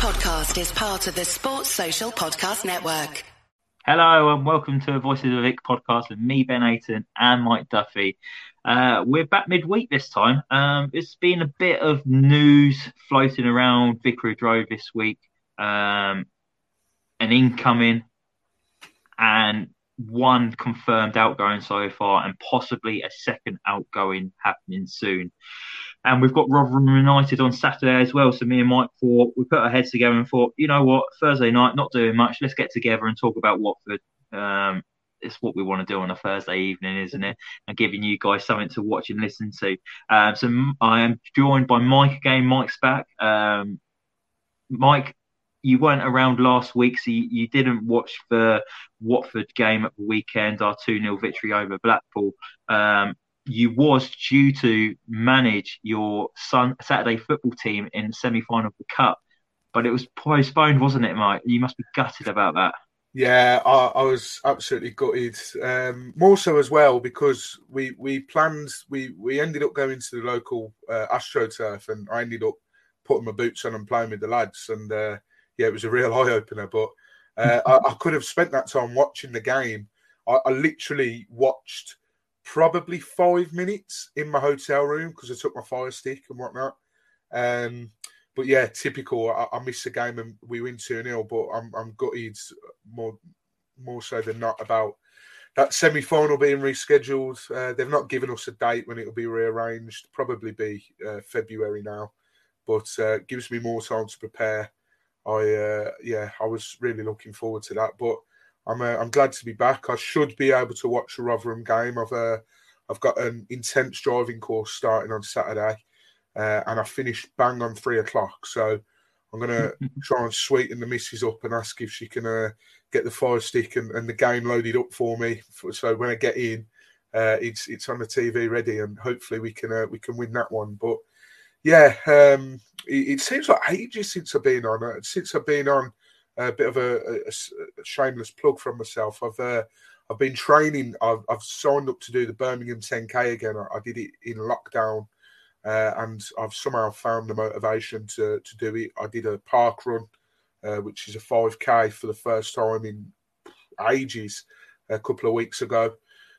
podcast is part of the Sports Social Podcast Network. Hello and welcome to Voices of Vic podcast with me, Ben Aiton, and Mike Duffy. Uh, we're back midweek this time. Um, it's been a bit of news floating around Vicarage Road this week. Um, an incoming and one confirmed outgoing so far, and possibly a second outgoing happening soon. And we've got Rotherham United on Saturday as well. So me and Mike thought we put our heads together and thought, you know what, Thursday night, not doing much. Let's get together and talk about Watford. Um, it's what we want to do on a Thursday evening, isn't it? And giving you guys something to watch and listen to. Um, so I am joined by Mike again. Mike's back. Um, Mike, you weren't around last week, so you, you, didn't watch the Watford game at the weekend, our 2 0 victory over Blackpool. Um, you was due to manage your son Saturday football team in the semi final of the Cup, but it was postponed, wasn't it, Mike? You must be gutted about that. Yeah, I, I was absolutely gutted. Um, more so as well because we we planned we we ended up going to the local uh, AstroTurf, and I ended up putting my boots on and playing with the lads, and uh, yeah, it was a real eye opener. But uh, I, I, could have spent that time watching the game. I, I, literally watched probably five minutes in my hotel room because I took my fire stick and whatnot. Um, but yeah, typical. I, I missed the game and we win 2 0, but I'm, I'm gutted more, more so than not about that semi final being rescheduled. Uh, they've not given us a date when it'll be rearranged, probably be uh, February now, but uh, gives me more time to prepare. I uh, yeah, I was really looking forward to that. But I'm uh, I'm glad to be back. I should be able to watch the Rotherham game. I've uh, I've got an intense driving course starting on Saturday, uh, and I finish bang on three o'clock. So I'm gonna try and sweeten the missus up and ask if she can uh, get the fire stick and, and, the game loaded up for me. So when I get in, uh, it's it's on the TV ready, and hopefully we can uh, we can win that one. But yeah, um, it, it, seems like ages since I've been on. Uh, since I've been on, a bit of a, a, a shameless plug from myself. I've uh, I've been training. I've, I've, signed up to do the Birmingham 10k again. I, I did it in lockdown, uh, and I've somehow found the motivation to to do it. I did a park run, uh, which is a 5k for the first time in ages, a couple of weeks ago.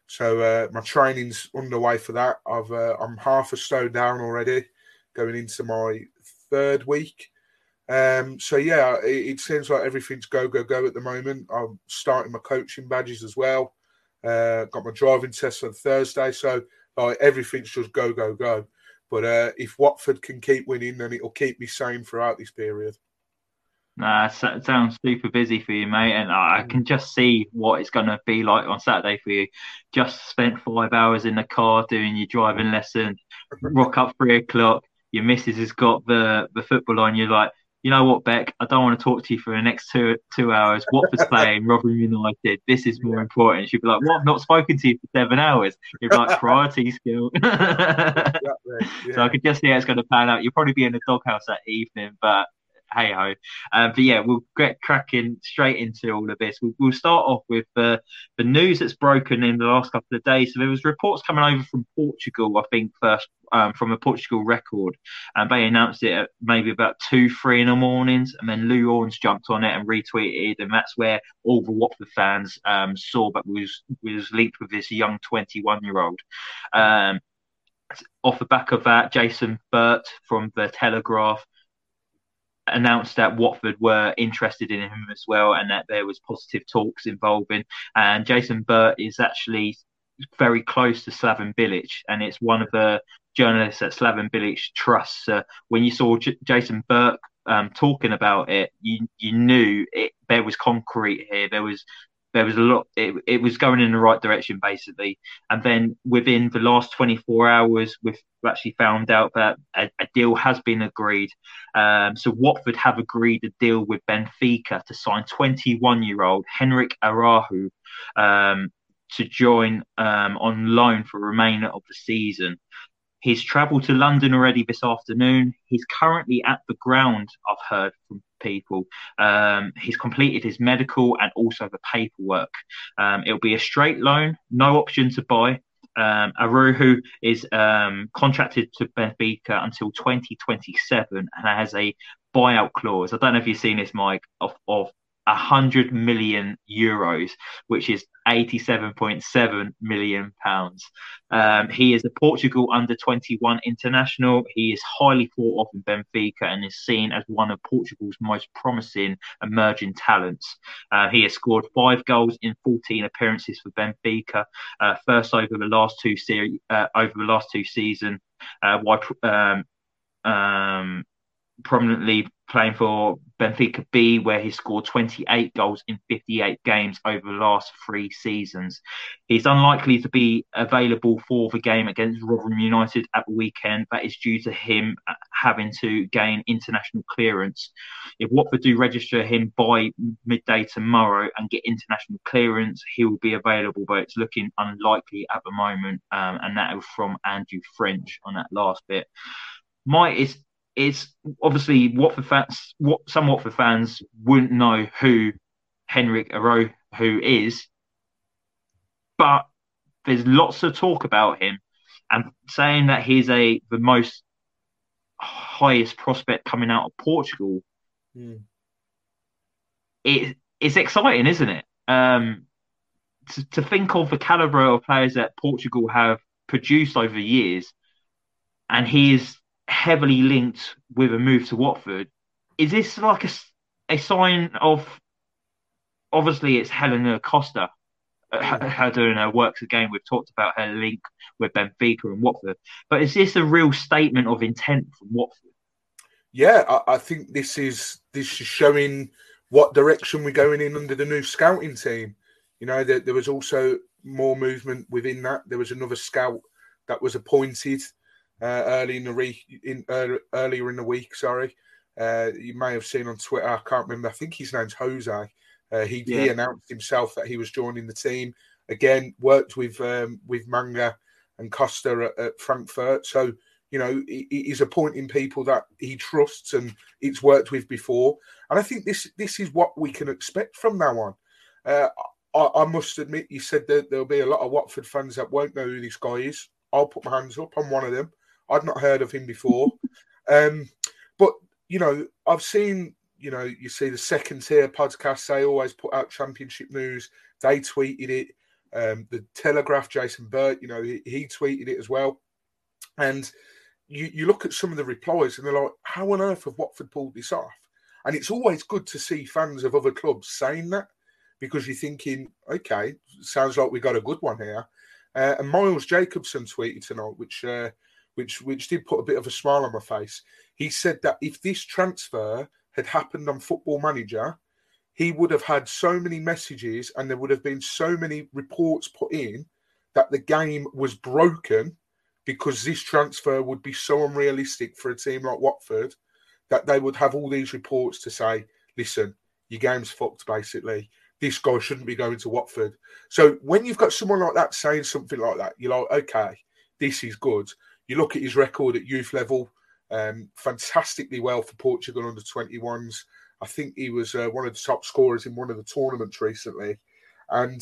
So uh, my training's underway for that. I've uh, I'm half a stone down already going into my third week. Um, so yeah, it, it, seems like everything's go go go at the moment. I'm starting my coaching badges as well. Uh, got my driving test on Thursday, so like everything's just go go go. But uh, if Watford can keep winning, then it'll keep me sane throughout this period. Nah, it sounds super busy for you, mate, and I mm. can just see what it's going to be like on Saturday for you. Just spent five hours in the car doing your driving lesson, rock up three o'clock, your missus has got the the football on, you're like, you know what, Beck, I don't want to talk to you for the next two two hours. Watford's playing, Rotherham United. This is more important. She'd be like, What? I've not spoken to you for seven hours. You're like, priority skill. yeah. So I could just see how it's going to pan out. You'll probably be in the doghouse that evening, but hey ho. Um, but yeah, we'll get cracking straight into all of this. We'll, we'll start off with uh, the news that's broken in the last couple of days. So there was reports coming over from Portugal, I think first um, from a Portugal record, and they announced it at maybe about two, three in the mornings, and then Lou Orns jumped on it and retweeted, and that's where all the Watford fans um, saw that was was linked with this young 21 year old. Um, off the back of that, Jason Burt from the Telegraph announced that Watford were interested in him as well, and that there was positive talks involving. And Jason Burt is actually very close to Slaven Bilic, and it's one of the journalists at Slaven Bilic trusts. Uh, when you saw J- Jason Burt um, talking about it, you you knew it, there was concrete here. There was there was a lot it, it was going in the right direction basically. And then within the last 24 hours we've actually found out that a, a deal has been agreed. Um, so watford have agreed a deal with benfica to sign 21 year old henrik Araujo um, to join um, on loan for the remainder of the season. He's travelled to London already this afternoon. He's currently at the ground, I've heard from people. Um, he's completed his medical and also the paperwork. Um, it'll be a straight loan, no option to buy. Um, Araujo is um, contracted to Benfica until 2027 and has a buyout clause. I don't know if you've seen this, Mike, of, of 100 million euros, which is 87.7 million pounds. Um, he is a Portugal under 21 international. He is highly thought of in Benfica and is seen as one of Portugal's most promising emerging talents. Uh, he has scored five goals in 14 appearances for Benfica, uh, first over the last two series, uh, over the last two seasons. Uh, while um, um, prominently playing for Benfica B, where he scored 28 goals in 58 games over the last three seasons. He's unlikely to be available for the game against Rotherham United at the weekend. That is due to him having to gain international clearance. If Watford do register him by midday tomorrow and get international clearance, he will be available, but it's looking unlikely at the moment. Um, and that was from Andrew French on that last bit. My is it's obviously Watford fans, what some Watford fans wouldn't know who Henrik who is, but there's lots of talk about him and saying that he's a the most highest prospect coming out of Portugal. Mm. It, it's exciting, isn't it? Um, to, to think of the caliber of players that Portugal have produced over the years, and he is heavily linked with a move to Watford. Is this like a, a sign of? Obviously, it's Helena Costa. Uh, her doing her works again. We've talked about her link with Benfica and Watford, but is this a real statement of intent from Watford? Yeah, I, I think this is this is showing what direction we're going in under the new scouting team. You know, there, there was also more movement within that. There was another scout that was appointed uh, early in the re- in uh, earlier in the week. Sorry, uh, you may have seen on Twitter. I can't remember. I think his name's Jose. Uh, he yeah. he announced himself that he was joining the team. Again, worked with um, with Manga and Costa at, at Frankfurt. So you know he, he's appointing people that he trusts and it's worked with before. And I think this this is what we can expect from now on. Uh, I, I, must admit, you said that there'll be a lot of Watford fans that won't know who this guy is. I'll put my hands up. I'm one of them. I'd not heard of him before. um, but you know, I've seen, you know, you see the second tier podcasts, they always put out championship news. They tweeted it. Um, the Telegraph, Jason Burt, you know, he, he tweeted it as well. And you, you look at some of the replies and they're like, how on earth have Watford pulled this off? And it's always good to see fans of other clubs saying that because you're thinking, okay, sounds like we got a good one here. Uh, and Miles Jacobson tweeted tonight, which uh, which which did put a bit of a smile on my face. He said that if this transfer had happened on Football Manager, he would have had so many messages and there would have been so many reports put in that the game was broken because this transfer would be so unrealistic for a team like Watford that they would have all these reports to say, listen, your game's fucked basically. This guy shouldn't be going to Watford. So when you've got someone like that saying something like that, you're like, okay, this is good. You look at his record at youth level, um, fantastically well for Portugal under 21s. I think he was uh, one of the top scorers in one of the tournaments recently, and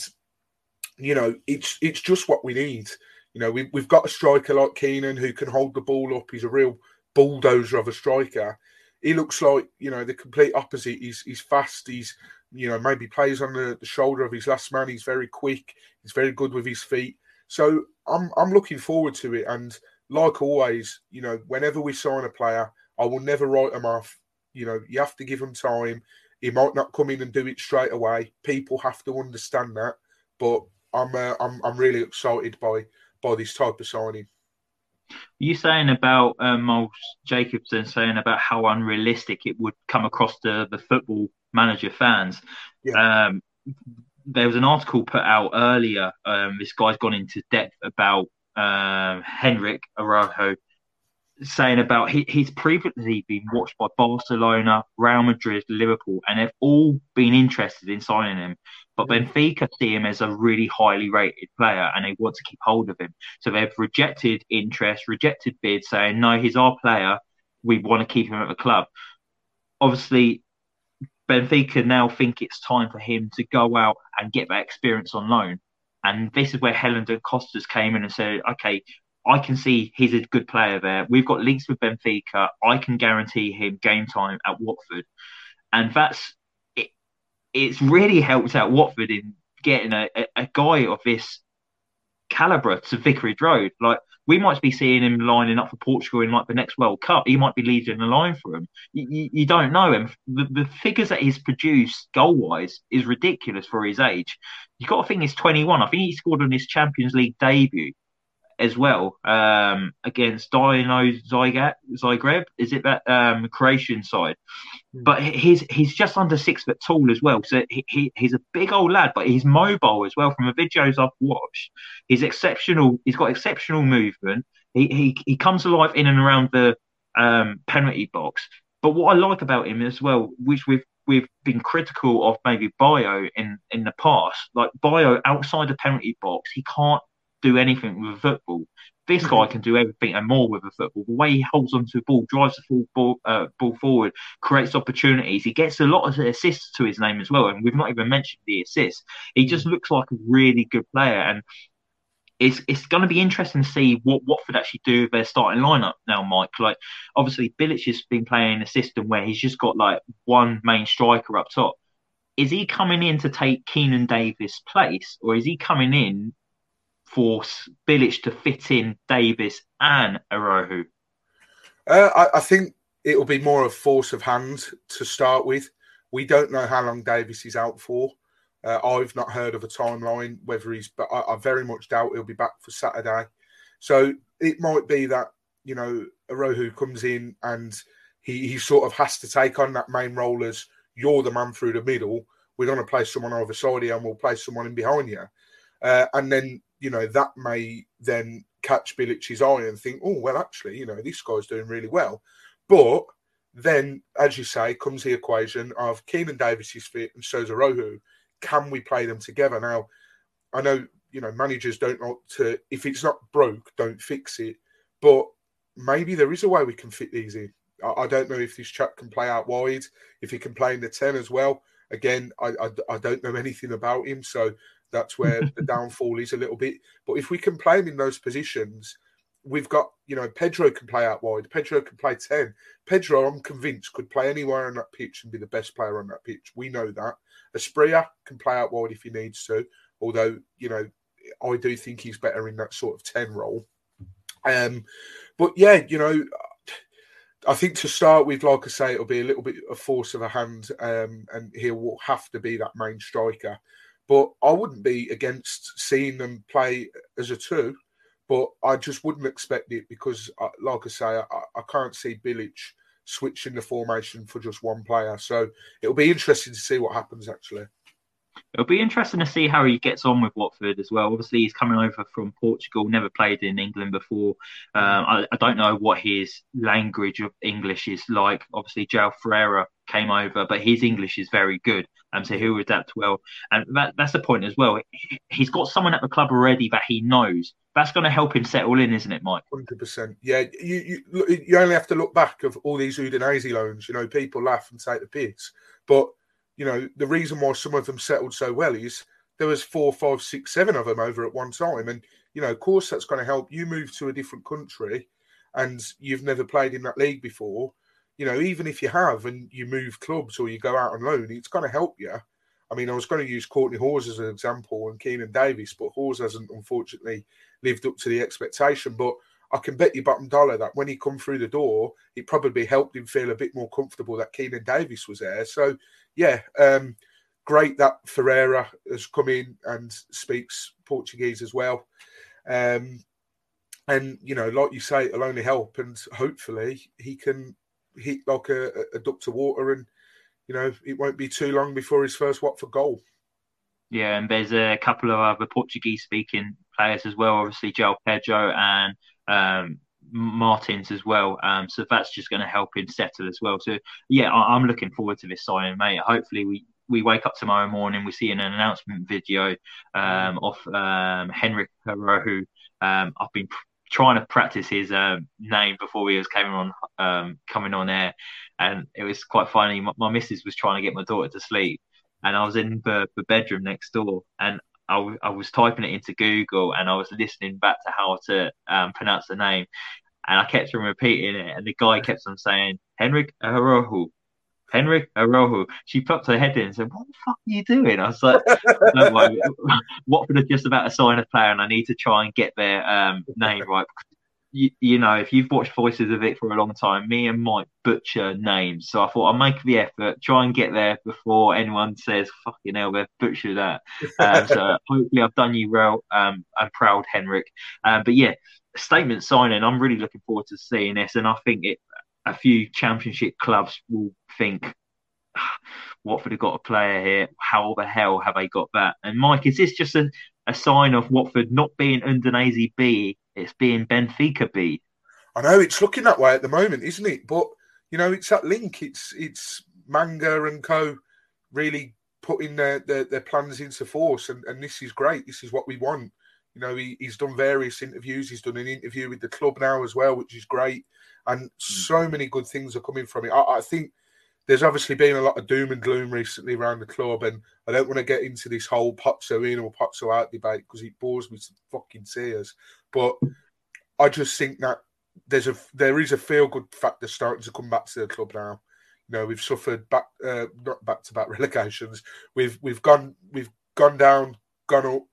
you know it's it's just what we need. You know, we, we've got a striker like Keinan who can hold the ball up. He's a real bulldozer of a striker. He looks like you know the complete opposite. He's he's fast. He's you know maybe plays on the, the shoulder of his last man. He's very quick. He's very good with his feet. So I'm I'm looking forward to it. And like always, you know, whenever we sign a player, I will never write them off. You know, you have to give him time. He might not come in and do it straight away. People have to understand that. But I'm uh, I'm I'm really excited by by this type of signing. You saying about um, Miles Jacobson saying about how unrealistic it would come across to the football manager fans. Yeah. Um, there was an article put out earlier. Um, this guy's gone into depth about um, Henrik Araujo, saying about he, he's previously been watched by Barcelona, Real Madrid, Liverpool, and they've all been interested in signing him. But Benfica see him as a really highly rated player and they want to keep hold of him. So they've rejected interest, rejected bids, saying, no, he's our player. We want to keep him at the club. Obviously, Benfica now think it's time for him to go out and get that experience on loan. And this is where Helena Costa's came in and said, okay, I can see he's a good player there. We've got links with Benfica. I can guarantee him game time at Watford, and that's it. It's really helped out Watford in getting a, a, a guy of this caliber to Vicarage Road. Like we might be seeing him lining up for Portugal in like the next World Cup. He might be leading the line for him. You, you, you don't know. him. the, the figures that he's produced goal wise is ridiculous for his age. You've got to think he's 21. I think he scored on his Champions League debut as well um, against Dinamo Zagreb. Is it that um, Croatian side? Mm. But he's he's just under six foot tall as well. So he, he, he's a big old lad, but he's mobile as well. From the videos I've watched, he's exceptional. He's got exceptional movement. He he, he comes alive in and around the um, penalty box. But what I like about him as well, which we've we've been critical of maybe Bayo in in the past, like Bayo outside the penalty box, he can't do anything with a football. This guy mm-hmm. can do everything and more with a football. The way he holds onto the ball, drives the full ball, uh, ball forward, creates opportunities. He gets a lot of assists to his name as well. And we've not even mentioned the assists. He just mm. looks like a really good player. And it's it's going to be interesting to see what Watford actually do with their starting lineup now, Mike. Like, obviously, Bilic has been playing in a system where he's just got like one main striker up top. Is he coming in to take Keinan Davis' place, or is he coming in force Bilic to fit in Davis and Araujo? Uh, I, I, think it will be more a force of hand to start with. We don't know how long Davis is out for. Uh, I've not heard of a timeline whether he's, but I, I, very much doubt he'll be back for Saturday. So it might be that you know Araujo comes in and he, he sort of has to take on that main role as you're the man through the middle. We're going to play someone over side and we'll play someone in behind you. Uh, and then you know, that may then catch Bilic's eye and think, oh, well, actually, you know, this guy's doing really well. But then, as you say, comes the equation of Keinan Davis is fit and so's Araujo. Can we play them together? Now, I know, you know, managers don't like to, if it's not broke, don't fix it. But maybe there is a way we can fit these in. I, I don't know if this chap can play out wide, if he can play in the 10 as well. Again, I, I, I don't know anything about him. So that's where the downfall is a little bit. But if we can play him in those positions, we've got, you know, Pedro can play out wide. Pedro can play 10. Pedro, I'm convinced, could play anywhere on that pitch and be the best player on that pitch. We know that. Asprilla can play out wide if he needs to, although, you know, I do think he's better in that sort of 10 role. Um, but yeah, you know, I think to start with, like I say, it'll be a little bit of force of a hand, um, and he will have to be that main striker. But I wouldn't be against seeing them play as a two, but I just wouldn't expect it because, uh, like I say, I, I can't see Bilic switching the formation for just one player. So it'll be interesting to see what happens actually. It'll be interesting to see how he gets on with Watford as well. Obviously, he's coming over from Portugal, never played in England before. Um, I, I, don't know what his language of English is like. Obviously, João Ferreira came over, but his English is very good, um, so he'll adapt well. And that, that's the point as well. He's got someone at the club already that he knows. That's going to help him settle in, isn't it, Mike? Hundred percent. Yeah, you, you you only have to look back of all these Udinese loans. You know, people laugh and take the piss, but you know, the reason why some of them settled so well is there was four, five, six, seven of them over at one time. And, you know, of course that's going to help you move to a different country and you've never played in that league before. You know, even if you have and you move clubs or you go out on loan, it's going to help you. I mean, I was going to use Kortney Hause as an example and Keinan Davis, but Hause hasn't unfortunately lived up to the expectation. But I can bet you bottom dollar that when he come through the door, it probably helped him feel a bit more comfortable that Keinan Davis was there. So, yeah, um, great that Ferreira has come in and speaks Portuguese as well. Um, and you know, like you say, it'll only help, and hopefully he can hit like a, a duck to water, and you know, it won't be too long before his first Watford goal. Yeah, and there's a couple of other Portuguese speaking players as well. Obviously, João Pedro and um, Martins as well. Um, so that's just going to help him settle as well. So yeah, I, am looking forward to this signing, mate. Hopefully we. We wake up tomorrow morning. We see an announcement video um, of um, Henrik who um, I've been pr- trying to practice his um, name before he was coming on um, coming on air, and it was quite funny. My, my missus was trying to get my daughter to sleep, and I was in the, the bedroom next door, and I, w- I was typing it into Google and I was listening back to how to um, pronounce the name, and I kept on repeating it, and the guy kept on saying Henrik Araujo. Henrik Araujo. She popped her head in and said, "What the fuck are you doing?" I was like, "Don't worry, Watford are just about to sign a player, and I need to try and get their um, name right." You, you, know, if you've watched Voices of Vic for a long time, me and Mike butcher names. So I thought I'll make the effort, try and get there before anyone says, fucking hell, they've butchered that. Um, so hopefully I've done you well. Um, I'm proud, Henrik. Um, but yeah, statement signing, I'm really looking forward to seeing this. And I think it, a few championship clubs will think, Watford have got a player here. How the hell have they got that? And Mike, is this just a, a sign of Watford not being Udinese B it's being Benfica B. I know it's looking that way at the moment, isn't it? But you know, it's that link. It's it's Manga and Co. really putting their, their, their plans into force, and, and this is great. This is what we want. You know, he, he's done various interviews. He's done an interview with the club now as well, which is great. And mm. so many good things are coming from it. I, I think there's obviously been a lot of doom and gloom recently around the club, and I don't want to get into this whole Pozzo in or Pozzo out debate because it bores me to fucking tears. But I just think that there's a there is a feel good factor starting to come back to the club now. You know, we've suffered back uh, not back to back relegations. We've we've gone we've gone down, gone up,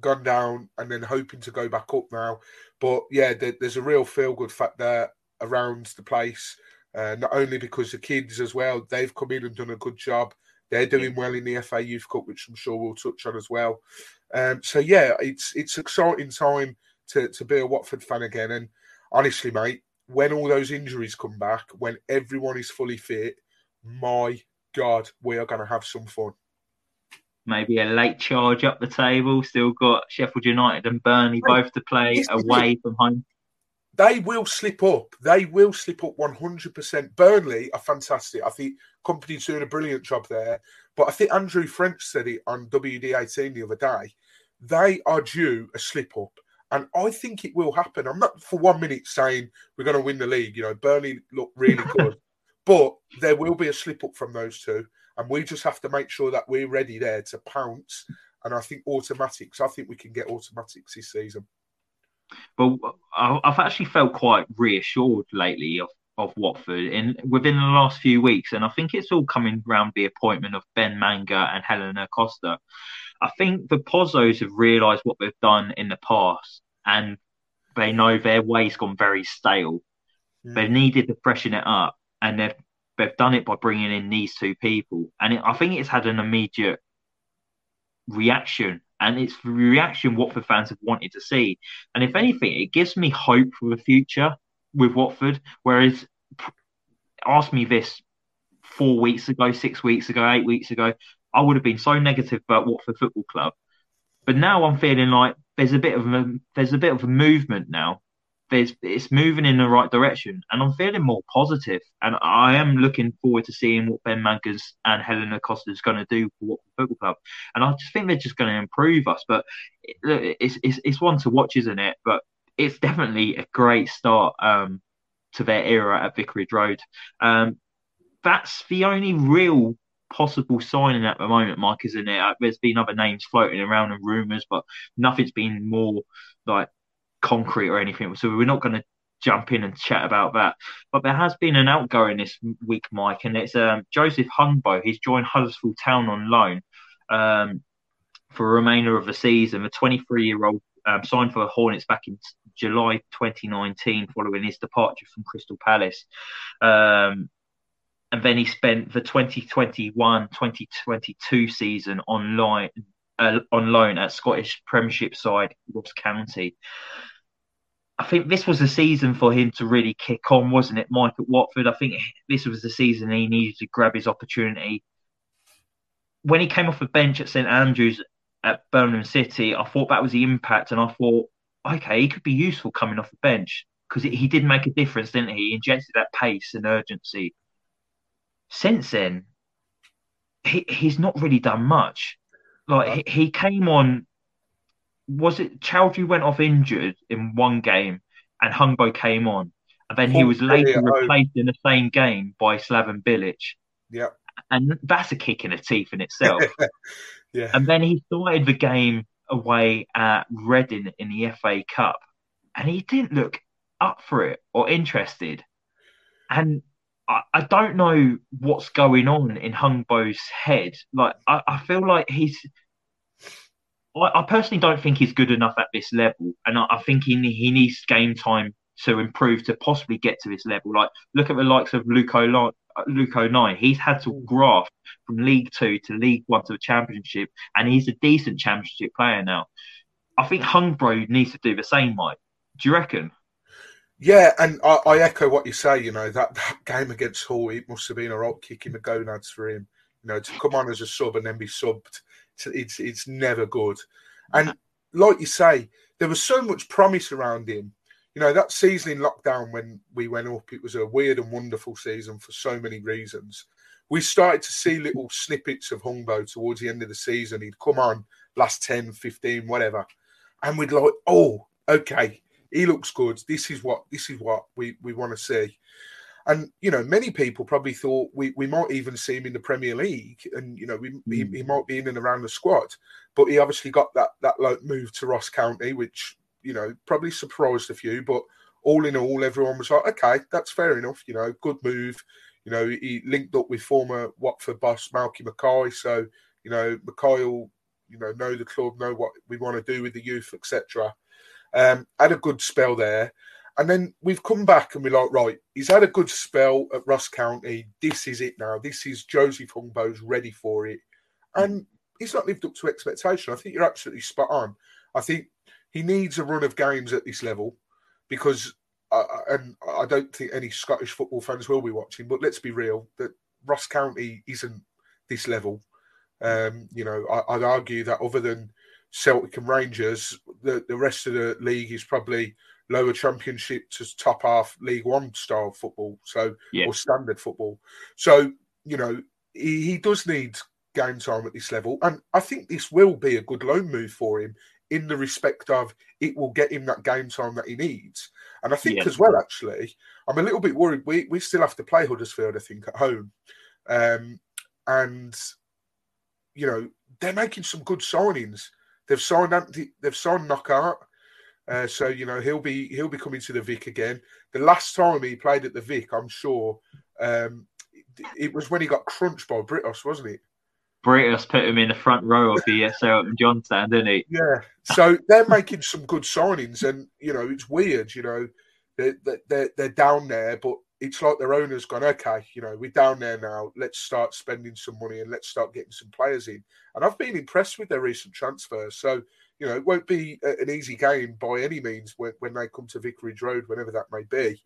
gone down, and then hoping to go back up now. But yeah, there, there's a real feel good factor around the place. Uh, not only because the kids as well, they've come in and done a good job. They're doing well in the FA Youth Cup, which I'm sure we'll touch on as well. Um, so yeah, it's it's exciting time to, to be a Watford fan again. And honestly, mate, when all those injuries come back, when everyone is fully fit, my God, we are going to have some fun. Maybe a late charge up the table. Still got Sheffield United and Burnley both to play away from home. They will slip up. They will slip up 100%. Burnley are fantastic. I think Kompany's doing a brilliant job there. But I think Andrew French said it on WD18 the other day. They are due a slip up. And I think it will happen. I'm not for one minute saying we're going to win the league. You know, Burnley look really good, but there will be a slip up from those two, and we just have to make sure that we're ready there to pounce. And I think automatics. I think we can get automatics this season. Well, uh, I've actually felt quite reassured lately of of Watford in within the last few weeks, and I think it's all coming around the appointment of Ben Manga and Helena Costa. I think the Pozzos have realised what they've done in the past, and they know their way's gone very stale. They've needed to freshen it up, and they've they've done it by bringing in these two people, and it, I think it's had an immediate reaction, and it's the reaction Watford fans have wanted to see. And if anything, it gives me hope for the future with Watford. Whereas, ask me this four weeks ago, six weeks ago, eight weeks ago, I would have been so negative about Watford Football Club. But now I'm feeling like there's a bit of a there's a bit of a movement now. There's it's moving in the right direction, and I'm feeling more positive. And I am looking forward to seeing what Ben Mangas and Helena Costa is going to do for Watford Football Club. And I just think they're just going to improve us. But it's it's it's one to watch, isn't it? But it's definitely a great start um, to their era at Vicarage Road. Um, that's the only real possible signing at the moment, Mike, isn't it? Uh, there's been other names floating around and rumours, but nothing's been more like concrete or anything. So we're not going to jump in and chat about that. But there has been an outgoing this week, Mike, and it's um, Joseph Hungbo. He's joined Huddersfield Town on loan um, for a remainder of the season. The 23 year old um, signed for the Hornets back in July 2019 following his departure from Crystal Palace. Um, and then he spent the 2021-2022 season on uh, on loan at Scottish Premiership side Ross County. I think this was the season for him to really kick on, wasn't it, Mike at Watford? I think this was the season he needed to grab his opportunity. When he came off the bench at St Andrews at Birmingham City, I thought that was the impact, and I thought, okay, he could be useful coming off the bench because he did make a difference, didn't he? He injected that pace and urgency since then, he, he's not really done much. Like he, he came on, was it Choudhury went off injured in one game, and Hungbo came on, and then he was later oh. replaced in the same game by Slaven Bilic. Yeah, and that's a kick in the teeth in itself. yeah, and then he started the game away at Reading in the FA Cup, and he didn't look up for it or interested. And I, I don't know what's going on in Hungbo's head. Like I, I feel like he's. I, I, personally don't think he's good enough at this level, and I, I think he he needs game time to improve to possibly get to this level. Like look at the likes of Luco uh, Luke O'Nien. He's had to mm. graft from League Two to League One to the Championship, and he's a decent Championship player now. I think Hungbo needs to do the same, Mike. Do you reckon? Yeah, and I, I, echo what you say. You know that, that game against Hull, it must have been a rock kick in the gonads for him. You know, to come on as a sub and then be subbed, it's it's, never good. And like you say, there was so much promise around him. You know, that season in lockdown when we went up, it was a weird and wonderful season for so many reasons. We started to see little snippets of Hungbo towards the end of the season. He'd come on last 10, 15, whatever. And we'd like, oh, okay, he looks good. This is what this is what we, we want to see. And you know, many people probably thought we, we might even see him in the Premier League, and you know, we, mm. he, he, hmm. might be in and around the squad. But he obviously got that that like move to Ross County, which you know probably surprised a few. But all in all, everyone was like, okay, that's fair enough. You know, good move. You know, he linked up with former Watford boss Malky Mackay, so you know, Mackay will you know know the club, know what we want to do with the youth, etc. Um, had a good spell there. And then we've come back and we're like, right, he's had a good spell at Ross County. This is it now. This is Joseph Hungbo's ready for it. And he's not lived up to expectation. I think you're absolutely spot on. I think he needs a run of games at this level because, uh, and I don't think any Scottish football fans will be watching, but let's be real, that Ross County isn't this level. Um, you know, I, would argue that other than Celtic and Rangers, the, the rest of the league is probably lower championship to top half League One style football, so yeah. or standard football. So you know he, he does need game time at this level, and I think this will be a good loan move for him in the respect of it will get him that game time that he needs. And I think yeah. as well, actually, I'm a little bit worried. We we still have to play Huddersfield, I think, at home, um, and you know they're making some good signings. They've signed they've signed Knockaert. Uh, so you know he'll be he'll be coming to the Vic again. The last time he played at the Vic, I'm sure um, it was when he got crunched by Britos, wasn't it? Britos put him in the front row of the Sir Elton John stand, didn't he? Yeah. So they're making some good signings, and you know it's weird. You know they're they're, they're down there, but it's like their owner's gone, okay, you know, we're down there now. Let's start spending some money and let's start getting some players in. And I've been impressed with their recent transfers. So, you know, it won't be an easy game by any means when, when they come to Vicarage Road, whenever that may be.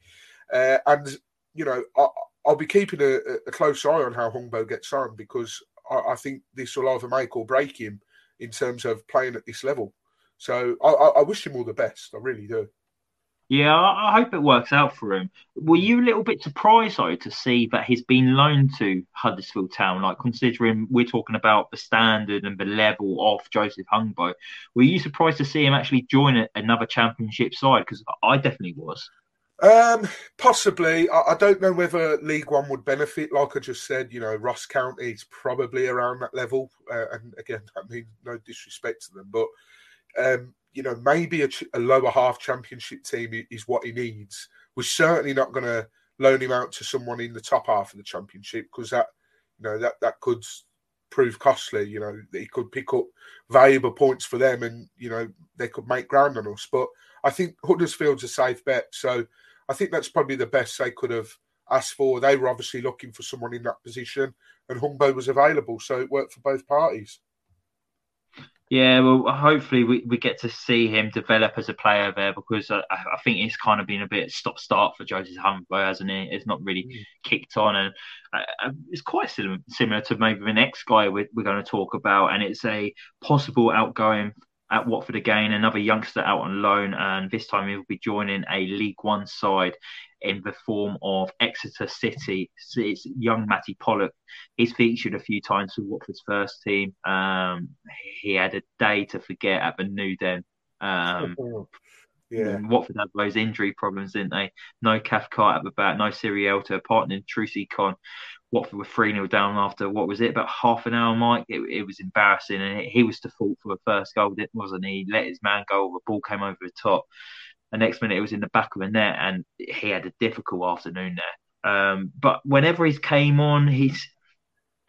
Uh, and, you know, I, will be keeping a, a, close eye on how Hungbo gets on because I, I, think this will either make or break him in terms of playing at this level. So I, I wish him all the best. I really do. Yeah, I hope it works out for him. Were you a little bit surprised though to see that he's been loaned to Huddersfield Town? Like considering we're talking about the standard and the level of Joseph Hungbo, were you surprised to see him actually join another Championship side? Because I definitely was. Um, possibly. I, I, don't know whether League One would benefit. Like I just said, you know, Ross County's probably around that level. Uh, and again, I mean no disrespect to them, but um, you know, maybe a, a, lower half championship team is what he needs. We're certainly not going to loan him out to someone in the top half of the championship because that, you know, that that could prove costly. You know, he could pick up valuable points for them, and you know they could make ground on us. But I think Huddersfield's a safe bet, so I think that's probably the best they could have asked for. They were obviously looking for someone in that position, and Hungbo was available, so it worked for both parties. Yeah, well, hopefully we, we get to see him develop as a player there because I, I think it's kind of been a bit stop start for Joseph Hungbo, hasn't it? It's not really mm. kicked on, and uh, uh it's quite similar to maybe the next guy we're, we're going to talk about, and it's a possible outgoing at Watford again, another youngster out on loan, and this time he'll be joining a League One side in the form of Exeter City. It's young Matty Pollock. He's featured a few times for Watford's first team. Um, he had a day to forget at the New Den. Um, Yeah. Watford had those injury problems, didn't they? No Cathcart at the back, no Sierralta, partner Troost-Ekong. Watford were 3 0 down after what was it, about half an hour, Mike? It, it was embarrassing. And he was to fault for the first goal, wasn't he? he? Let his man go, the ball came over the top. The next minute, it was in the back of the net, and he had a difficult afternoon there. Um, but whenever he's came on, he's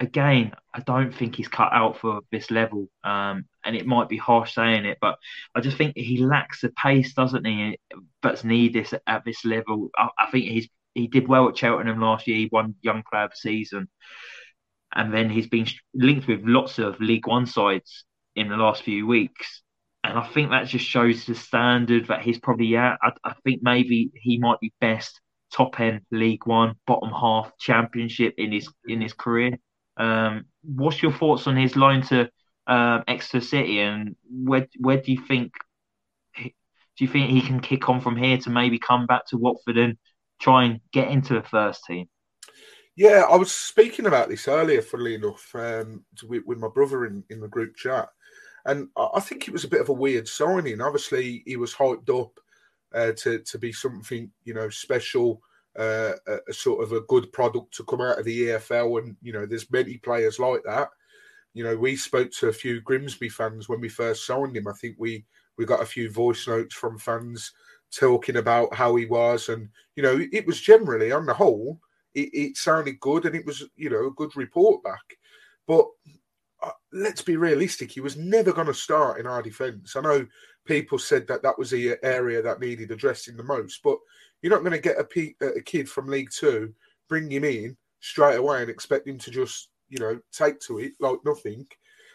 again, I don't think he's cut out for this level. Um, and it might be harsh saying it, but I just think he lacks the pace, doesn't he? But need this at this level. I, I, think he's he did well at Cheltenham last year. He won Young Player of the Season, and then he's been linked with lots of League One sides in the last few weeks. And I think that just shows the standard that he's probably at. I, I think maybe he might be best top end League One, bottom half Championship in his in his career. Um, what's your thoughts on his loan to um, Exeter City, and where where do you think do you think he can kick on from here to maybe come back to Watford and try and get into the first team? Yeah, I was speaking about this earlier, funnily enough, um, with, with, my brother in, in the group chat. And I think it was a bit of a weird signing. Obviously, he was hyped up uh, to, to be something, you know, special uh, a, a, sort of a good product to come out of the EFL. And, you know, there's many players like that. You know, we spoke to a few Grimsby fans when we first signed him. I think we, we got a few voice notes from fans talking about how he was. And, you know, it was generally, on the whole, it, it sounded good and it was, you know, a good report back. But uh, let's be realistic, he was never going to start in our defence. I know people said that that was the area that needed addressing the most, but you're not going to get a, a kid from League Two, bring him in straight away and expect him to just, you know, take to it like nothing.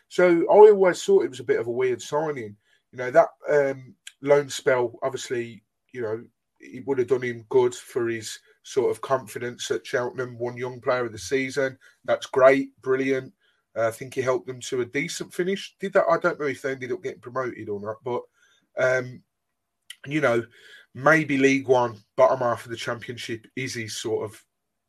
So I always thought it was a bit of a weird signing. You know, that um, loan spell, obviously, you know, it would have done him good for his sort of confidence at Cheltenham, one young player of the season. That's great, brilliant. Uh, I think he helped them to a decent finish. Did that? I don't know if they ended up getting promoted or not, but um, you know, maybe League One, bottom half of the Championship is his sort of,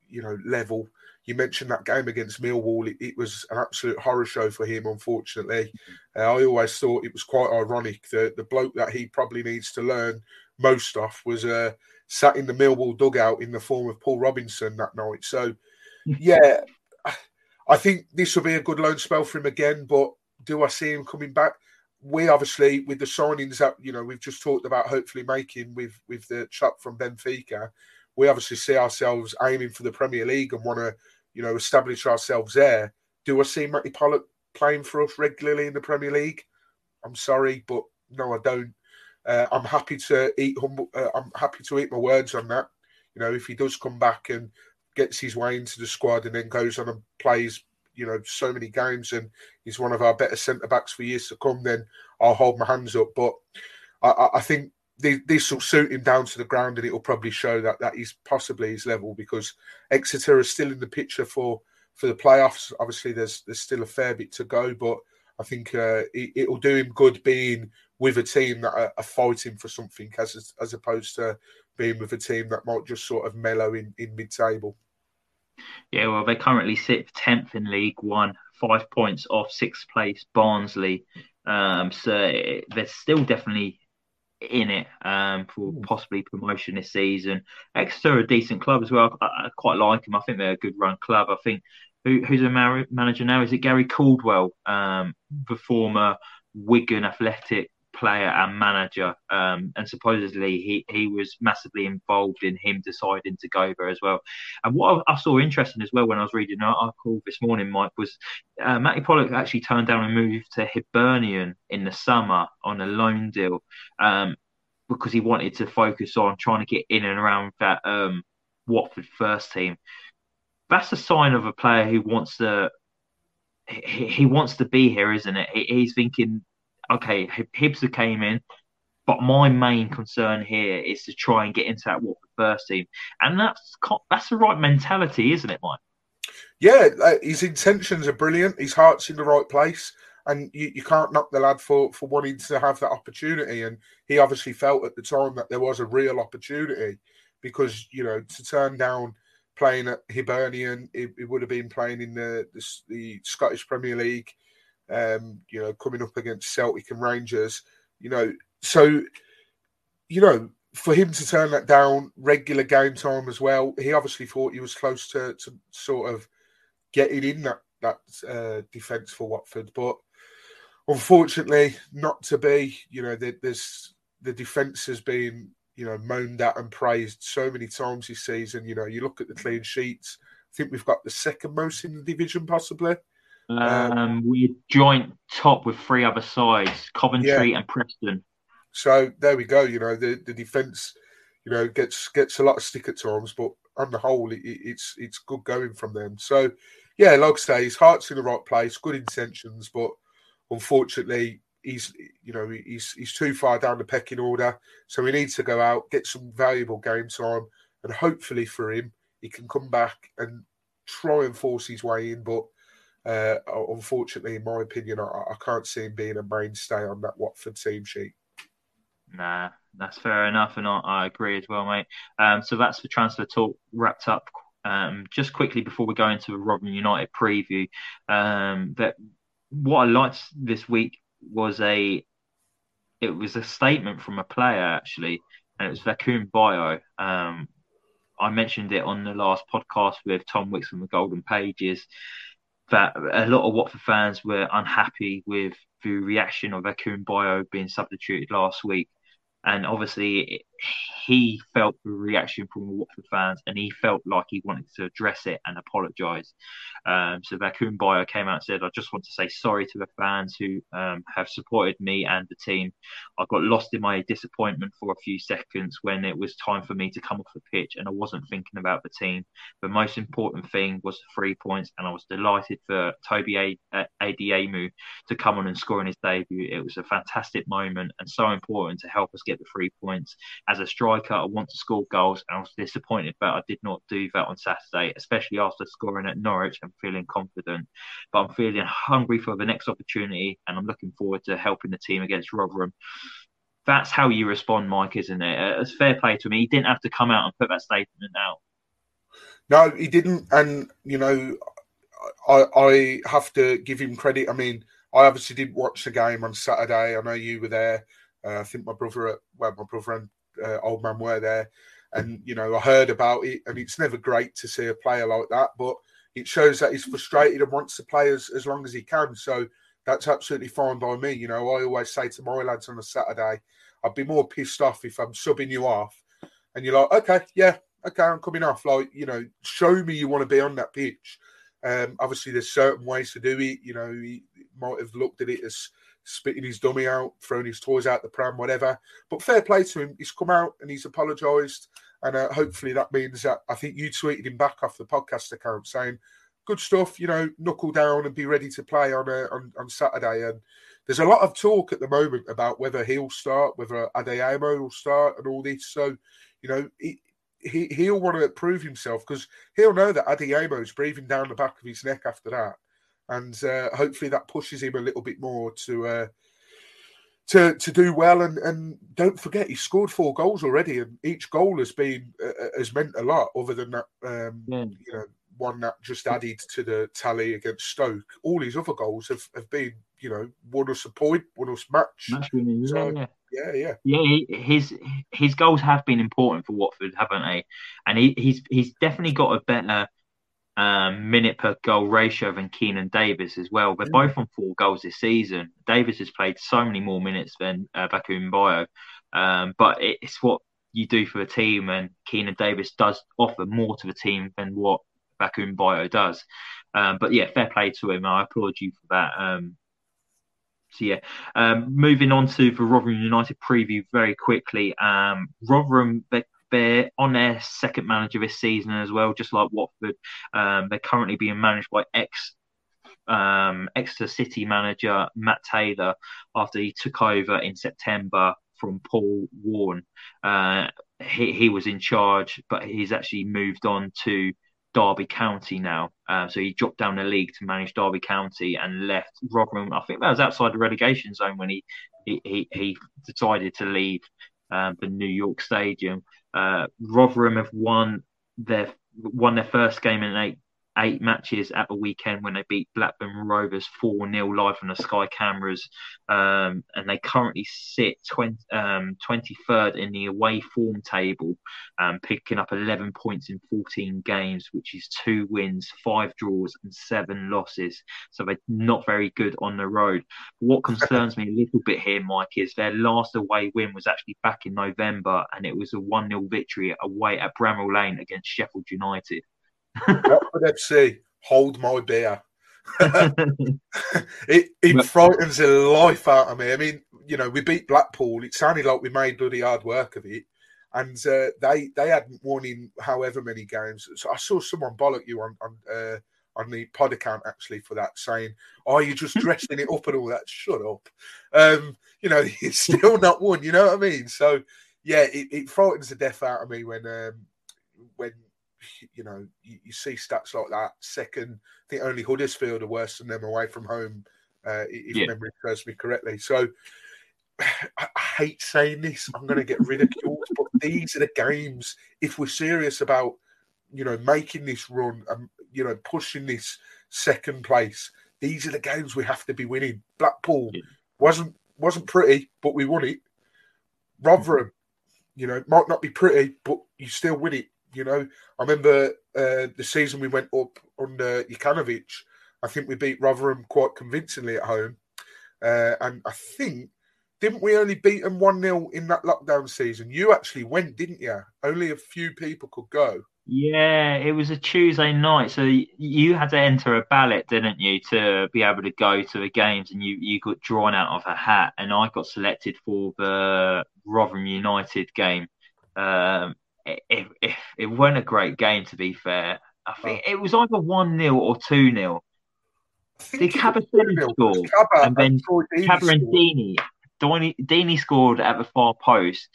you know, level. You mentioned that game against Millwall. It, it was an absolute horror show for him, unfortunately. Uh, I always thought it was quite ironic that the bloke that he probably needs to learn most of was uh, sat in the Millwall dugout in the form of Paul Robinson that night. So, yeah, I think this will be a good loan spell for him again. But do I see him coming back? we obviously with the signings that you know we've just talked about hopefully making with with the chap from Benfica, we obviously see ourselves aiming for the Premier League and want to you know establish ourselves there. Do I see Matty Pollock playing for us regularly in the Premier League? I'm sorry, but no, I don't. Uh, I'm happy to eat humble. Uh, I'm happy to eat my words on that. You know, if he does come back and gets his way into the squad and then goes on and plays you know so many games and he's one of our better centre backs for years to come, then I'll hold my hands up. But I, I think this will suit him down to the ground, and it will probably show that that is possibly his level because Exeter is still in the picture for for the playoffs. Obviously, there's there's still a fair bit to go, but I think uh, it, will do him good being with a team that are, are, fighting for something as as opposed to being with a team that might just sort of mellow in, in mid table. Yeah, well, they currently sit tenth in League One, five points off sixth place Barnsley. Um, so they're still definitely in it um, for hmm. possibly promotion this season. Exeter are a decent club as well. I, I, quite like them. I think they're a good run club. I think who, who's a manager now? Is it Gary Caldwell, um, the former Wigan Athletic player and manager, um, and supposedly he, he was massively involved in him deciding to go there as well. And what I, I saw interesting as well when I was reading an article this morning, Mike, was uh, Matty Pollock actually turned down a move to Hibernian in the summer on a loan deal um, because he wanted to focus on trying to get in and around that um, Watford first team. That's a sign of a player who wants to he, wants to be here, isn't it? He, he's thinking okay, Hibs came in, but my main concern here is to try and get into that Watford first team, and that's that's the right mentality, isn't it, Mike? Yeah, his intentions are brilliant. His heart's in the right place, and you, you can't knock the lad for for wanting to have that opportunity. And he obviously felt at the time that there was a real opportunity because you know to turn down playing at Hibernian, it, it would have been playing in the, the, the Scottish Premier League um, you know, coming up against Celtic and Rangers, you know, so you know, for him to turn that down, regular game time as well, he obviously thought he was close to, to sort of getting in that that uh, defence for Watford, but unfortunately, not to be. You know, there's the defence has been you know moaned at and praised so many times this season. You know, you look at the clean sheets. I think we've got the second most in the division, possibly. Um, um, we're joint top with three other sides, Coventry yeah. and Preston. So there we go. You know, the the defence, you know, gets gets a lot of stick at times, but on the whole, it, it's it's good going from them. So yeah, like I say, his heart's in the right place, good intentions, but unfortunately, he's you know he's he's too far down the pecking order. So he needs to go out, get some valuable game time, and hopefully for him, he can come back and try and force his way in. But uh, unfortunately, in my opinion, I, I can't see him being a mainstay on that Watford team sheet. Nah, that's fair enough, and I, I agree as well, mate. Um, so that's the transfer talk wrapped up um, just quickly before we go into the Rotherham United preview, um, that what I liked this week was a it was a statement from a player actually, and it was Vakoun Bayo. Um, I mentioned it on the last podcast with Tom Wicks from the Golden Pages that a lot of Watford fans were unhappy with the reaction of Vakoun Bayo being substituted last week. And obviously he felt the reaction from the Watford fans, and he felt like he wanted to address it and apologise. Um, so Bayo came out and said, "I just want to say sorry to the fans who um, have supported me and the team. I got lost in my disappointment for a few seconds when it was time for me to come off the pitch, and I wasn't thinking about the team. The most important thing was the three points, and I was delighted for Toby Adeyemi to come on and score in his debut. It was a fantastic moment and so important to help us get the three points. As a striker, I want to score goals, and I was disappointed that I did not do that on Saturday, especially after scoring at Norwich and feeling confident. But I'm feeling hungry for the next opportunity, and I'm looking forward to helping the team against Rotherham. That's how you respond, Mike, isn't it? It's fair play to me. He didn't have to come out and put that statement out. No, he didn't, and you know, I, I have to give him credit. I mean, I obviously didn't watch the game on Saturday. I know you were there. Uh, I think my brother, well, my brother and uh, old man were there, and you know I heard about it, and it's never great to see a player like that, but it shows that he's frustrated and wants to play as, as long as he can. So that's absolutely fine by me. You know, I always say to my lads on a Saturday, I'd be more pissed off if I'm subbing you off, and you're like, okay, yeah, okay, I'm coming off. Like, you know, show me you want to be on that pitch. Um, obviously, there's certain ways to do it. You know, he might have looked at it as spitting his dummy out, throwing his toys out the pram, whatever. But fair play to him. He's come out and he's apologised. And uh, hopefully that means that I think you tweeted him back off the podcast account saying, good stuff, you know, knuckle down and be ready to play on, uh, on, on Saturday. And there's a lot of talk at the moment about whether he'll start, whether Adeyemi will start and all this. So, you know, he, he, he'll want to prove himself because he'll know that Adeyemi is breathing down the back of his neck after that and uh, hopefully that pushes him a little bit more to uh, to to do well. And and don't forget, he scored four goals already, and each goal has been uh, uh has meant a lot. Other than that, um, you know, one that just added to the tally against Stoke. All his other goals have, have been, you know, won us a point, won us match. match winning, so, yeah. Yeah, yeah, yeah. His his goals have been important for Watford, haven't they? And he, he's he's definitely got a better um, minute per goal ratio than Keinan Davis as well. They're both on four goals this season. Davis has played so many more minutes than uh, Vakoun Bayo, um, but it's what you do for a team, and Keinan Davis does offer more to the team than what Vakoun Bayo does. Um, but yeah, fair play to him. I applaud you for that. Um, so yeah, um, moving on to the Rotherham United preview very quickly. Um, Rotherham, they they're on their second manager this season as well, just like Watford. Um, they're currently being managed by ex um, Exeter City manager Matt Taylor after he took over in September from Paul Warne. Uh, he, he was in charge, but he's actually moved on to Derby County now. Uh, so he dropped down the league to manage Derby County and left Rotherham. I think that was outside the relegation zone when he he, he, he decided to leave um, the New York Stadium. Uh, Rotherham have won their won their first game in eight eight matches at the weekend when they beat Blackburn Rovers 4 0 live on the Sky cameras. Um, and they currently sit 20, um, 23rd in the away form table, um, picking up 11 points in 14 games, which is two wins, five draws, and seven losses. So they're not very good on the road. What concerns me a little bit here, Mike, is their last away win was actually back in November, and it was a 1 0 victory away at Bramall Lane against Sheffield United. Watford FC, hold my beer. it it frightens the life out of me. I mean, you know, we beat Blackpool. It sounded like we made bloody hard work of it, and uh, they they hadn't won in however many games. So I saw someone bollock you on on uh, on the pod account actually for that, saying, "Oh, you're just dressing it up and all that." Shut up. Um, you know, it's still not won. You know what I mean? So yeah, it, it frightens the death out of me when um, when you know, you, you, see stats like that. Second, I think only Huddersfield are worse than them away from home, uh, if yeah. memory serves me correctly. So I, I hate saying this. I'm going to get ridiculed, but these are the games. If we're serious about, you know, making this run and you know pushing this second place, these are the games we have to be winning. Blackpool yeah. wasn't wasn't pretty, but we won it. Rotherham, you know, might not be pretty, but you still win it. You know, I remember uh, the season we went up under Jokanovic. I think we beat Rotherham quite convincingly at home, uh, and I think didn't we only beat them one 0 in that lockdown season? You actually went, didn't you? Only a few people could go. Yeah, it was a Tuesday night, so you had to enter a ballot, didn't you, to be able to go to the games, and you you got drawn out of a hat, and I got selected for the Rotherham United game. Um, it, it, it wasn't a great game, to be fair. I think oh. it was either 1 0 or 2 0. Did Kabasele score? and then Deeney. Deeney scored at the far post,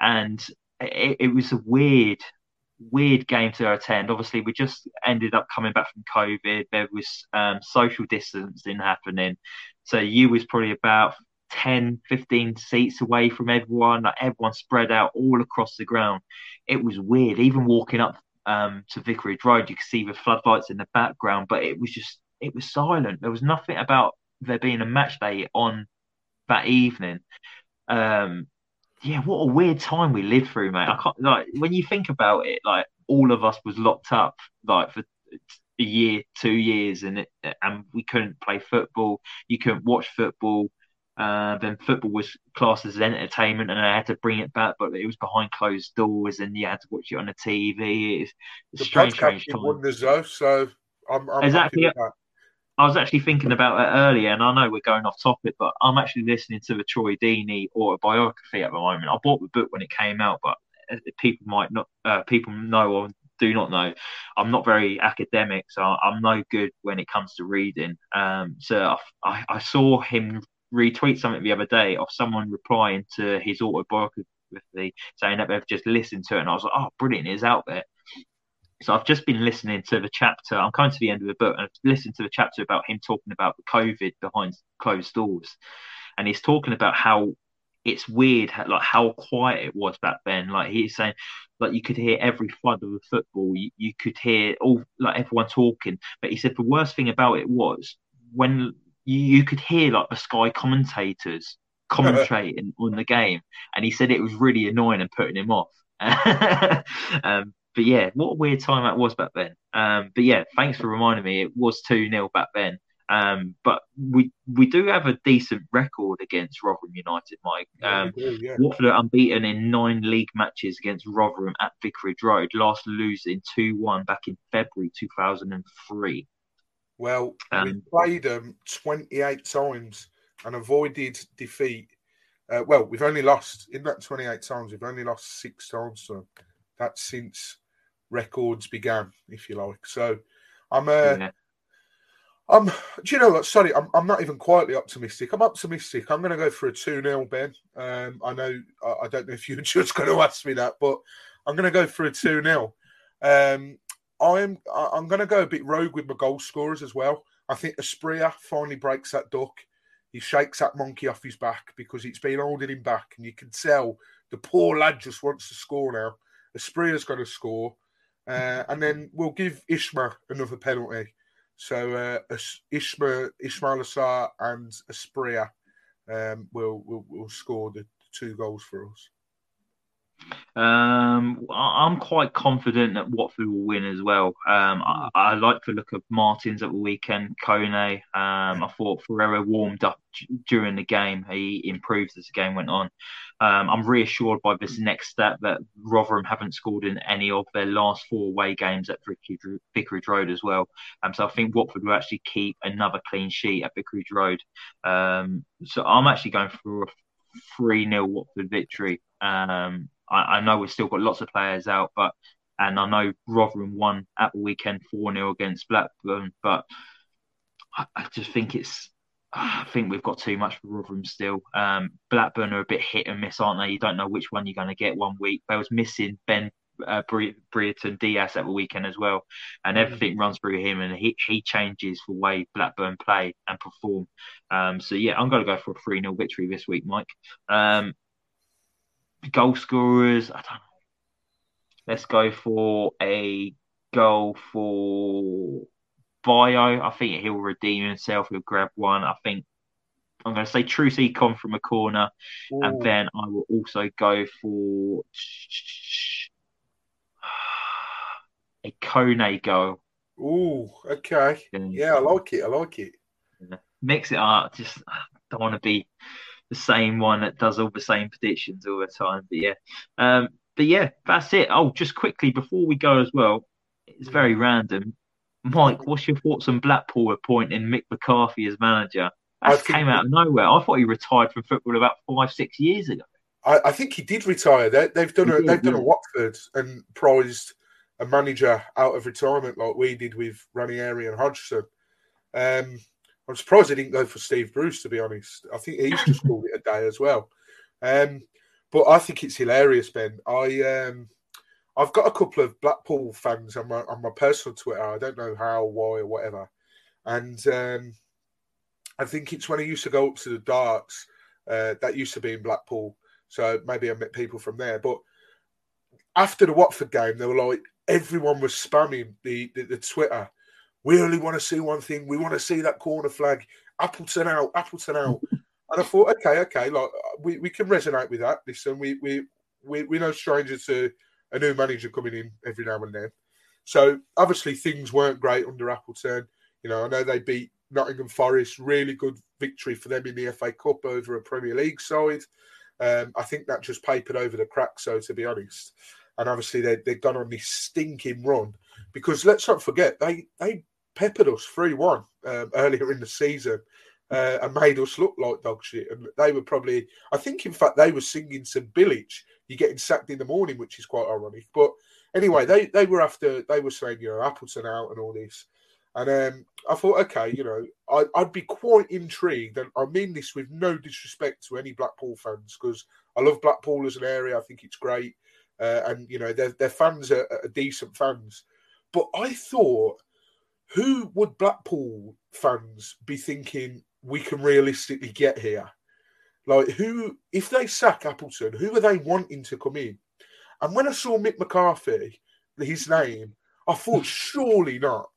and it, it, was a weird, weird game to attend. Obviously, we just ended up coming back from COVID. There was um, social distancing happening, so you was probably about 10, 15 seats away from everyone. Like everyone spread out all across the ground. It was weird. Even walking up um, to Vicarage Road, you could see the floodlights in the background, but it was just it was silent. There was nothing about there being a match day on that evening. Um, yeah, what a weird time we lived through, mate. I can't like when you think about it, like all of us was locked up like for a year, two years, and it, and we couldn't play football. You couldn't watch football. Uh, then football was classed as entertainment, and I had to bring it back, but it was behind closed doors, and you had to watch it on the TV. It's, the strange, strange time. Wonders though, so I'm, I'm exactly. I was actually thinking about it earlier, and I know we're going off topic, but I'm actually listening to the Troy Deeney autobiography at the moment. I bought the book when it came out, but uh, people might not, uh, people know or do not know. I'm not very academic, so I'm no good when it comes to reading. Um, so I, I saw him retweet something the other day of someone replying to his autobiography saying that they've just listened to it, and I was like, oh, brilliant, it's out there. So I've just been listening to the chapter. I'm coming to the end of the book, and I've listened to the chapter about him talking about the COVID behind closed doors, and he's talking about how it's weird, like how quiet it was back then. Like he's saying, like you could hear every thud of the football, you, you could hear all like everyone talking. But he said the worst thing about it was when you, you could hear like the Sky commentators commentating on the game, and he said it was really annoying and putting him off. um, but yeah, what a weird time that was back then. Um, but yeah, thanks for reminding me. It was two 0 back then. Um, but we we do have a decent record against Rotherham United, Mike. Um, yeah, do, yeah. Watford are unbeaten in nine league matches against Rotherham at Vicarage Road, last losing 2 1 back in February 2003. Well, um, we played them 28 times and avoided defeat. Uh, well, we've only lost in that 28 times. We've only lost six times to them. That's since records began, if you like. So, I'm. Uh, yeah. I'm. Do you know what? Sorry, I'm. I'm not even quietly optimistic. I'm optimistic. I'm going to go for a two 0 Ben. Um, I know. I, I, don't know if you're just going to ask me that, but I'm going to go for a two 0 um, I'm I'm going to go a bit rogue with my goal scorers as well. I think Asprilla finally breaks that duck. He shakes that monkey off his back because it's been holding him back, and you can tell the poor lad just wants to score now. Asprilla's going to score. uh, and then we'll give Ishma another penalty. So uh, Ishma, Ismaila Sarr and Asprilla um, will, will will score the two goals for us. Um, I'm quite confident that Watford will win as well. Um, I, I, like the look of Martins at the weekend. Kone, um, I thought Ferreira warmed up during the game. He improved as the game went on. Um, I'm reassured by this next step that Rotherham haven't scored in any of their last four away games at Vicarage Road as well. Um, so I think Watford will actually keep another clean sheet at Vicarage Road. Um, so I'm actually going for a 3 0 Watford victory. Um, I, I, know we've still got lots of players out, but and I know Rotherham won at the weekend 4 0 against Blackburn, but I, I, just think it's. I think we've got too much for Rotherham still. Um, Blackburn are a bit hit and miss, aren't they? You don't know which one you're going to get one week. They was missing Ben uh, Brereton Diaz at the weekend as well, and everything mm-hmm. runs through him, and he he changes the way Blackburn play and perform. Um, so yeah, I'm going to go for a three 0 victory this week, Mike. Um, goal scorers, I don't know. Let's go for a goal for Bayo. I think he'll redeem himself. He'll grab one. I think I'm going to say Troost-Ekong from a corner, Ooh. and then I will also go for a Kone goal. Oh, okay. Yeah, I like it. I like it. Mix it up. Just don't want to be the same one that does all the same predictions all the time. But yeah, um, but yeah, that's it. Oh, just quickly before we go as well, it's very random. Mike, what's your thoughts on Blackpool appointing Mick McCarthy as manager? That came out of nowhere. I thought he retired from football about five, six years ago. I, I think he did retire. They, have done a, they've done a Watford and prized a manager out of retirement like we did with Ranieri and Hodgson. Um, I'm surprised they didn't go for Steve Bruce, to be honest. I think he's just called it a day as well. Um, but I think it's hilarious, Ben. I um, I've got a couple of Blackpool fans on my on my personal Twitter. I don't know how, why, or whatever. And um, I think it's when I used to go up to the darts. Uh, that used to be in Blackpool, so maybe I met people from there. But after the Watford game, they were like everyone was spamming the, the, the Twitter we only want to see one thing. We want to see that corner flag. Appleton out, Appleton out. And I thought, okay, okay, like we, we can resonate with that. Listen, we we we we no stranger to a new manager coming in every now and then. So obviously things weren't great under Appleton. You know, I know they beat Nottingham Forest, really good victory for them in the FA Cup over a Premier League side. Um, I think that just papered over the cracks, so to be honest. And obviously they they've gone on this stinking run because let's not forget they they peppered us 3 1 um, earlier in the season uh, and made us look like dog shit. And they were probably, I think, in fact, they were singing some Bilic. You're getting sacked in the morning, which is quite ironic. But anyway, they, they were after, they were saying, you know, Appleton out and all this. And um, I thought, okay, you know, I, would be quite intrigued. And I mean this with no disrespect to any Blackpool fans because I love Blackpool as an area. I think it's great. Uh, and, you know, their, their fans are, are decent fans. But I thought who would Blackpool fans be thinking we can realistically get here? Like, who, if they sack Appleton, who are they wanting to come in? And when I saw Mick McCarthy, his name, I thought, surely not.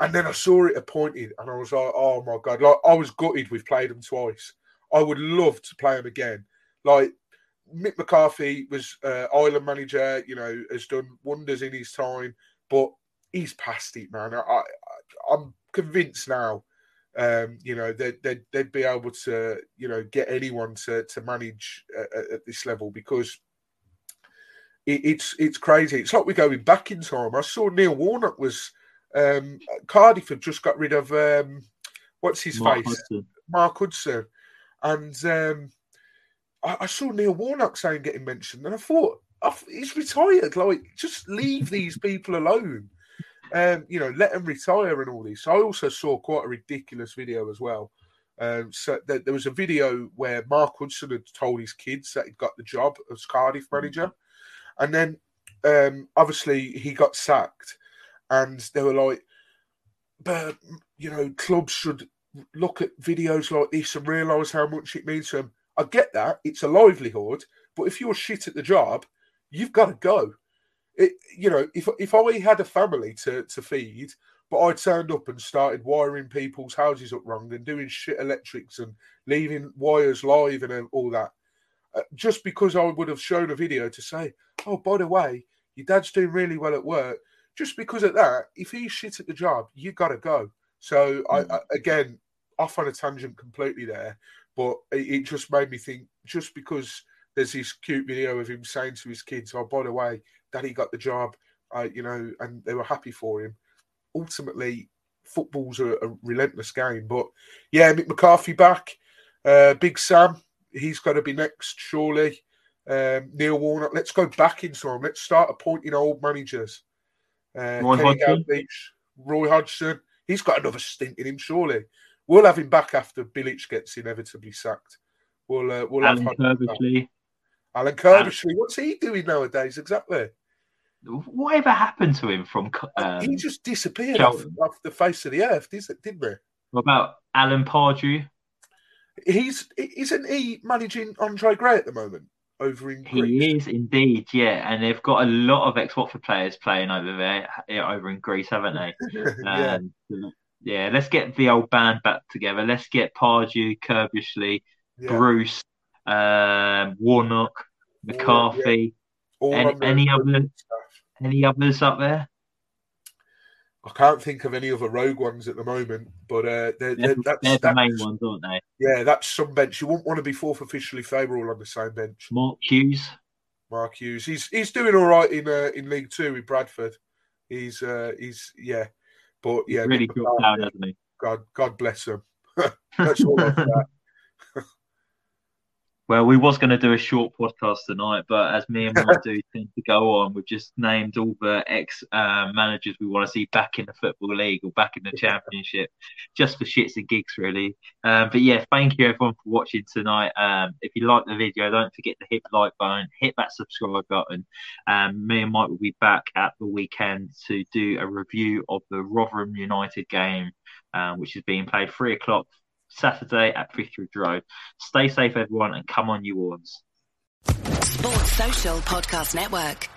And then I saw it appointed, and I was like, oh my God. Like, I was gutted we've played him twice. I would love to play him again. Like, Mick McCarthy was uh, Ireland manager, you know, has done wonders in his time, but he's past it, man. I, I I'm convinced now. Um, you know, they'd, they'd, they'd, be able to, you know, get anyone to to manage at, at this level because it, it's it's crazy. It's like we're going back in time. I saw Neil Warnock was um, Cardiff had just got rid of um, what's his Mark face, Hudson. Mark Hudson, and um, I, I, saw Neil Warnock saying getting mentioned, and I thought he's retired. Like, just leave these people alone um, you know, let him retire and all this. I also saw quite a ridiculous video as well. Um, so th- there was a video where Mark Hudson had told his kids that he'd got the job as Cardiff mm. manager, and then um, obviously he got sacked, and they were like, "But you know, clubs should look at videos like this and realise how much it means to them." I get that; it's a livelihood, but if you're shit at the job, you've got to go it, you know, if if I had a family to to feed, but I turned up and started wiring people's houses up wrong and doing shit electrics and leaving wires live and all that, uh, just because I would have shown a video to say, oh, by the way, your dad's doing really well at work. Just because of that, if he's shit at the job, you got to go. So mm. I, I, again, off on a tangent completely there, but it, it just made me think just because there's this cute video of him saying to his kids, "Oh, by the way, Daddy got the job," uh, you know, and they were happy for him. Ultimately, football's a, a relentless game, but yeah, Mick McCarthy back, uh, Big Sam, he's got to be next, surely. Um, Neil Warnock, let's go back in time. Let's start appointing old managers. Uh, Roy, Hodgson. Roy Hodgson, he's got another stint in him, surely. We'll have him back after Bilic gets inevitably sacked. We'll uh, we'll Alan have. Alan Curbishley, what's he doing nowadays exactly? Whatever happened to him from? Um, he just disappeared off, off, the face of the earth, didn't he? What about Alan Pardew? He's isn't he managing Andre Gray at the moment over in Greece? He is indeed, yeah, and they've got a lot of ex-Watford players playing over there, over in Greece, haven't they? yeah. Um, yeah, let's get the old band back together. Let's get Pardew, Curbishley, yeah. Bruce, um, Warnock, McCarthy. Yeah. Any, any other any others up there? I can't think of any other rogue ones at the moment, but uh, they're, they're, that's, they're the main ones, aren't they? Yeah, that's some bench. You wouldn't want to be fourth officially favour all on the same bench. Mark Hughes. Mark Hughes. He's he's doing all right in uh, in League Two with Bradford. He's uh, he's yeah, but yeah, he's really down, hasn't he? God God bless him. that's all. Well, we was going to do a short podcast tonight, but as me and Mike do tend to go on, we've just named all the ex uh, managers we want to see back in the football league or back in the championship, just for shits and gigs, really. Um, but yeah, thank you everyone for watching tonight. Um, if you like the video, don't forget to hit the like button, hit that subscribe button. Um, me and Mike will be back at the weekend to do a review of the Rotherham United game, um, which is being played three o'clock Saturday at Fifth Road. Stay safe, everyone, and come on, you Orns. Sports Social Podcast Network.